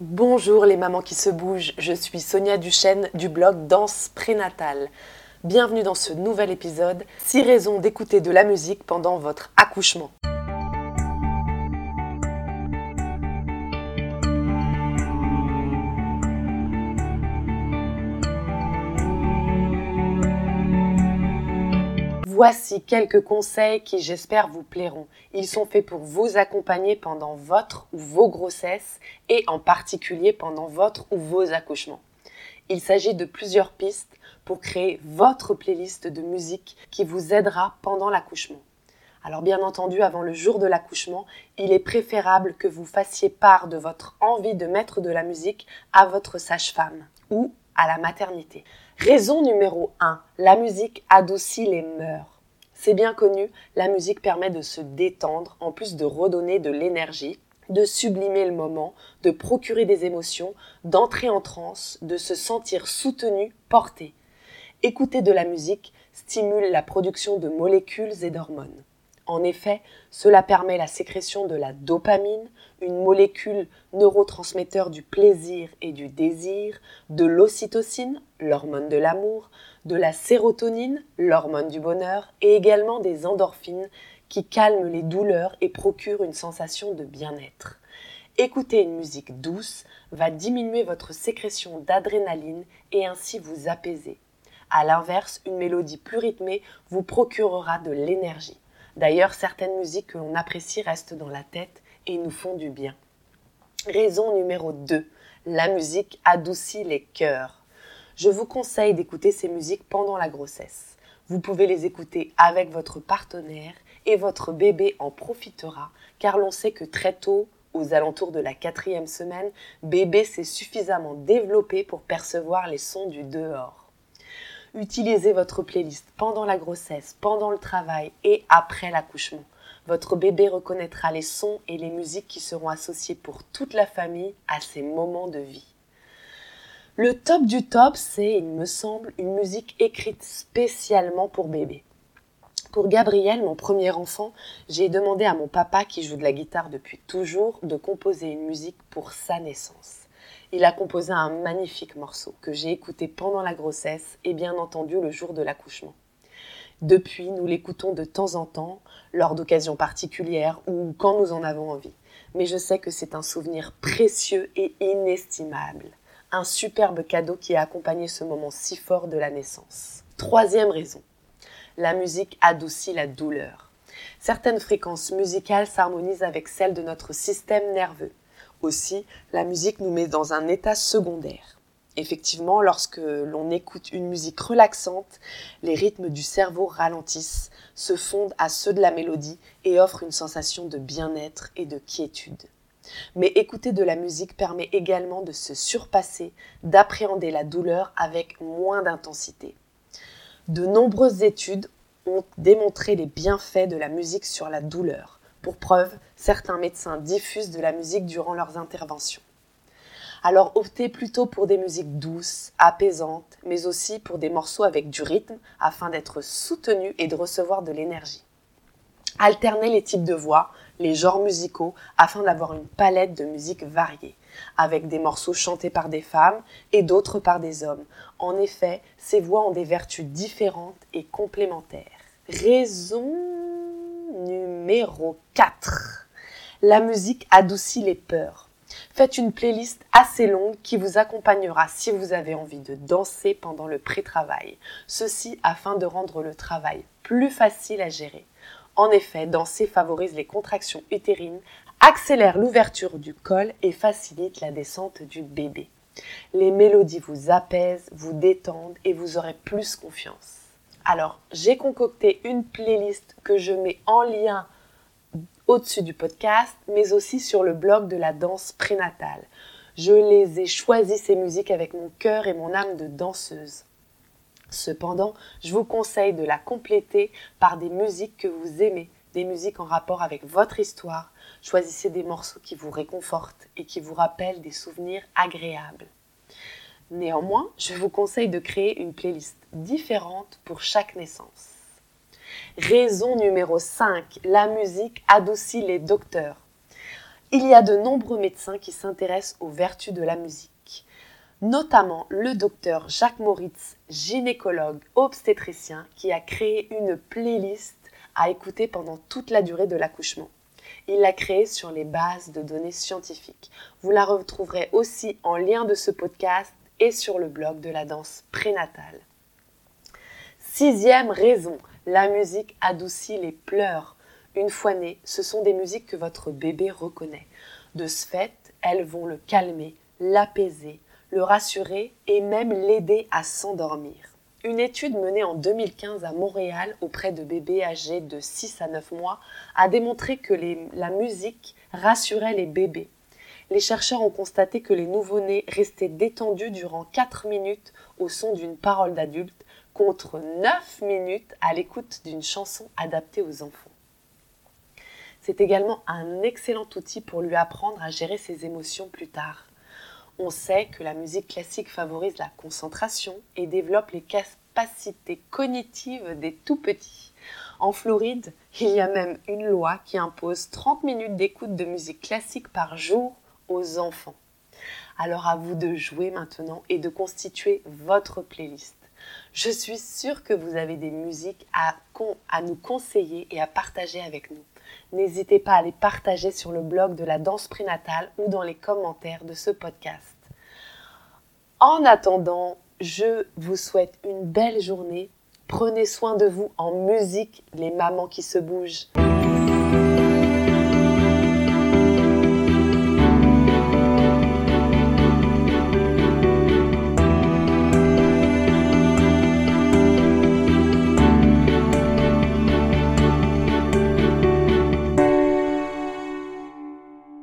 Bonjour les mamans qui se bougent, je suis Sonia Duchesne du blog Danse Prénatale. Bienvenue dans ce nouvel épisode, 6 raisons d'écouter de la musique pendant votre accouchement. Voici quelques conseils qui j'espère vous plairont. Ils sont faits pour vous accompagner pendant votre ou vos grossesses et en particulier pendant votre ou vos accouchements. Il s'agit de plusieurs pistes pour créer votre playlist de musique qui vous aidera pendant l'accouchement. Alors bien entendu, avant le jour de l'accouchement, il est préférable que vous fassiez part de votre envie de mettre de la musique à votre sage-femme ou la maternité. Raison numéro 1. La musique adoucit les mœurs. C'est bien connu, la musique permet de se détendre en plus de redonner de l'énergie, de sublimer le moment, de procurer des émotions, d'entrer en transe, de se sentir soutenu, porté. Écouter de la musique stimule la production de molécules et d'hormones. En effet, cela permet la sécrétion de la dopamine, une molécule neurotransmetteur du plaisir et du désir, de l'ocytocine, l'hormone de l'amour, de la sérotonine, l'hormone du bonheur, et également des endorphines qui calment les douleurs et procurent une sensation de bien-être. Écouter une musique douce va diminuer votre sécrétion d'adrénaline et ainsi vous apaiser. A l'inverse, une mélodie plus rythmée vous procurera de l'énergie. D'ailleurs, certaines musiques que l'on apprécie restent dans la tête et nous font du bien. Raison numéro 2. La musique adoucit les cœurs. Je vous conseille d'écouter ces musiques pendant la grossesse. Vous pouvez les écouter avec votre partenaire et votre bébé en profitera car l'on sait que très tôt, aux alentours de la quatrième semaine, bébé s'est suffisamment développé pour percevoir les sons du dehors. Utilisez votre playlist pendant la grossesse, pendant le travail et après l'accouchement. Votre bébé reconnaîtra les sons et les musiques qui seront associés pour toute la famille à ces moments de vie. Le top du top, c'est, il me semble, une musique écrite spécialement pour bébé. Pour Gabriel, mon premier enfant, j'ai demandé à mon papa, qui joue de la guitare depuis toujours, de composer une musique pour sa naissance il a composé un magnifique morceau que j'ai écouté pendant la grossesse et bien entendu le jour de l'accouchement. Depuis, nous l'écoutons de temps en temps, lors d'occasions particulières ou quand nous en avons envie. Mais je sais que c'est un souvenir précieux et inestimable. Un superbe cadeau qui a accompagné ce moment si fort de la naissance. Troisième raison. La musique adoucit la douleur. Certaines fréquences musicales s'harmonisent avec celles de notre système nerveux. Aussi, la musique nous met dans un état secondaire. Effectivement, lorsque l'on écoute une musique relaxante, les rythmes du cerveau ralentissent, se fondent à ceux de la mélodie et offrent une sensation de bien-être et de quiétude. Mais écouter de la musique permet également de se surpasser, d'appréhender la douleur avec moins d'intensité. De nombreuses études ont démontré les bienfaits de la musique sur la douleur. Pour preuve, certains médecins diffusent de la musique durant leurs interventions. Alors optez plutôt pour des musiques douces, apaisantes, mais aussi pour des morceaux avec du rythme afin d'être soutenu et de recevoir de l'énergie. Alternez les types de voix, les genres musicaux afin d'avoir une palette de musique variée, avec des morceaux chantés par des femmes et d'autres par des hommes. En effet, ces voix ont des vertus différentes et complémentaires. Raison numéro 4. La musique adoucit les peurs. Faites une playlist assez longue qui vous accompagnera si vous avez envie de danser pendant le pré-travail. Ceci afin de rendre le travail plus facile à gérer. En effet, danser favorise les contractions utérines, accélère l'ouverture du col et facilite la descente du bébé. Les mélodies vous apaisent, vous détendent et vous aurez plus confiance. Alors, j'ai concocté une playlist que je mets en lien au-dessus du podcast, mais aussi sur le blog de la danse prénatale. Je les ai choisis, ces musiques, avec mon cœur et mon âme de danseuse. Cependant, je vous conseille de la compléter par des musiques que vous aimez, des musiques en rapport avec votre histoire. Choisissez des morceaux qui vous réconfortent et qui vous rappellent des souvenirs agréables. Néanmoins, je vous conseille de créer une playlist différente pour chaque naissance. Raison numéro 5, la musique adoucit les docteurs. Il y a de nombreux médecins qui s'intéressent aux vertus de la musique, notamment le docteur Jacques Moritz, gynécologue obstétricien, qui a créé une playlist à écouter pendant toute la durée de l'accouchement. Il l'a créée sur les bases de données scientifiques. Vous la retrouverez aussi en lien de ce podcast et sur le blog de la danse prénatale. Sixième raison, la musique adoucit les pleurs. Une fois né, ce sont des musiques que votre bébé reconnaît. De ce fait, elles vont le calmer, l'apaiser, le rassurer et même l'aider à s'endormir. Une étude menée en 2015 à Montréal auprès de bébés âgés de 6 à 9 mois a démontré que la musique rassurait les bébés. Les chercheurs ont constaté que les nouveau-nés restaient détendus durant 4 minutes au son d'une parole d'adulte contre 9 minutes à l'écoute d'une chanson adaptée aux enfants. C'est également un excellent outil pour lui apprendre à gérer ses émotions plus tard. On sait que la musique classique favorise la concentration et développe les capacités cognitives des tout petits. En Floride, il y a même une loi qui impose 30 minutes d'écoute de musique classique par jour aux enfants. Alors à vous de jouer maintenant et de constituer votre playlist. Je suis sûre que vous avez des musiques à, à nous conseiller et à partager avec nous. N'hésitez pas à les partager sur le blog de la danse prénatale ou dans les commentaires de ce podcast. En attendant, je vous souhaite une belle journée. Prenez soin de vous en musique, les mamans qui se bougent.